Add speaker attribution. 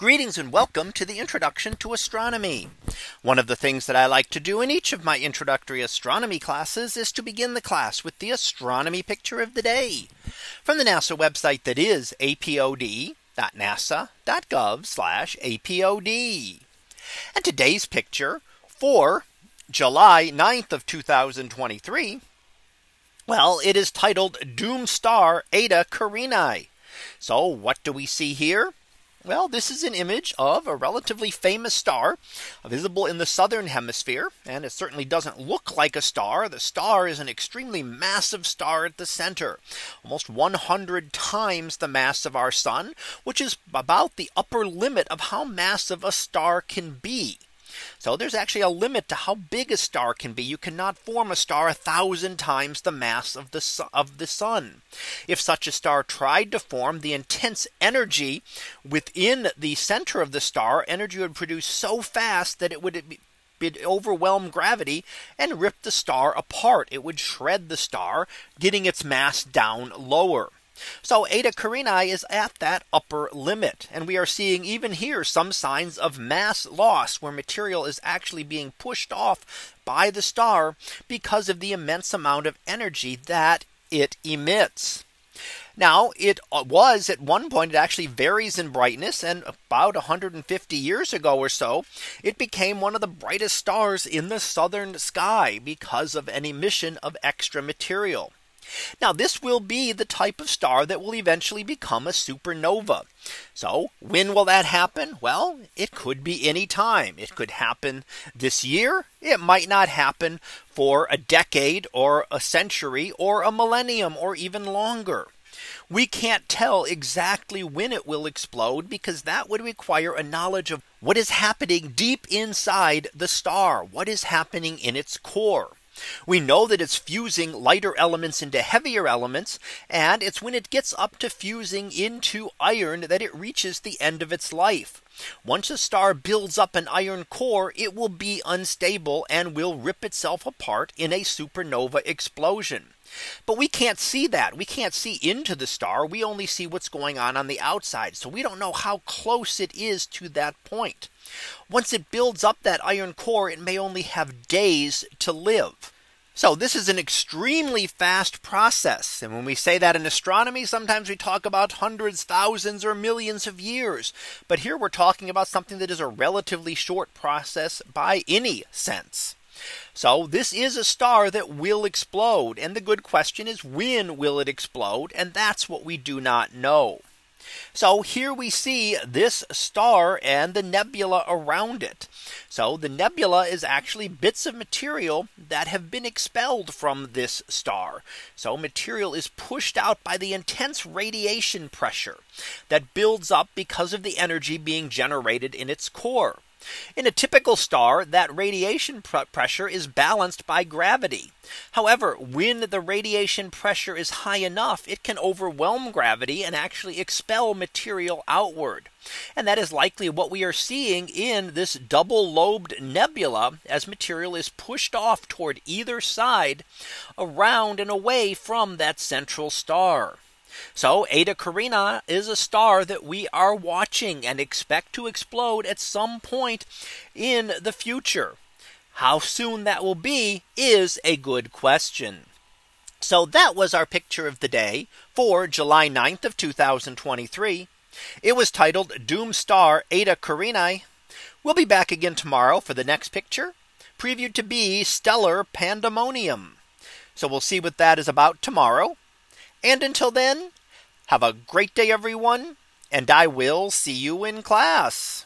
Speaker 1: Greetings and welcome to the introduction to astronomy. One of the things that I like to do in each of my introductory astronomy classes is to begin the class with the astronomy picture of the day from the NASA website that is apod.nasa.gov apod. And today's picture for July 9th of 2023. Well, it is titled Doom Star Eta Carinae. So what do we see here? Well, this is an image of a relatively famous star visible in the southern hemisphere, and it certainly doesn't look like a star. The star is an extremely massive star at the center, almost 100 times the mass of our sun, which is about the upper limit of how massive a star can be. So there's actually a limit to how big a star can be. You cannot form a star a thousand times the mass of the sun, of the sun. If such a star tried to form the intense energy within the center of the star, energy would produce so fast that it would be it overwhelm gravity and rip the star apart. It would shred the star, getting its mass down lower. So Eta Carinae is at that upper limit. And we are seeing even here some signs of mass loss where material is actually being pushed off by the star because of the immense amount of energy that it emits. Now it uh, was at one point it actually varies in brightness and about 150 years ago or so it became one of the brightest stars in the southern sky because of an emission of extra material. Now this will be the type of star that will eventually become a supernova. So when will that happen? Well, it could be any time. It could happen this year. It might not happen for a decade or a century or a millennium or even longer. We can't tell exactly when it will explode because that would require a knowledge of what is happening deep inside the star, what is happening in its core. We know that it's fusing lighter elements into heavier elements, and it's when it gets up to fusing into iron that it reaches the end of its life. Once a star builds up an iron core, it will be unstable and will rip itself apart in a supernova explosion. But we can't see that. We can't see into the star. We only see what's going on on the outside. So we don't know how close it is to that point. Once it builds up that iron core, it may only have days to live. So this is an extremely fast process. And when we say that in astronomy, sometimes we talk about hundreds, thousands or millions of years. But here we're talking about something that is a relatively short process by any sense. So this is a star that will explode. And the good question is when will it explode? And that's what we do not know. So here we see this star and the nebula around it. So the nebula is actually bits of material that have been expelled from this star. So material is pushed out by the intense radiation pressure that builds up because of the energy being generated in its core. In a typical star, that radiation pr pressure is balanced by gravity. However, when the radiation pressure is high enough, it can overwhelm gravity and actually expel material outward. And that is likely what we are seeing in this double lobed nebula as material is pushed off toward either side around and away from that central star. So Eta Carinae is a star that we are watching and expect to explode at some point in the future. How soon that will be is a good question. So that was our picture of the day for July 9th of 2023. It was titled Doom Star Eta Carinae. We'll be back again tomorrow for the next picture, previewed to be Stellar Pandemonium. So we'll see what that is about tomorrow. And until then, have a great day, everyone, and I will see you in class.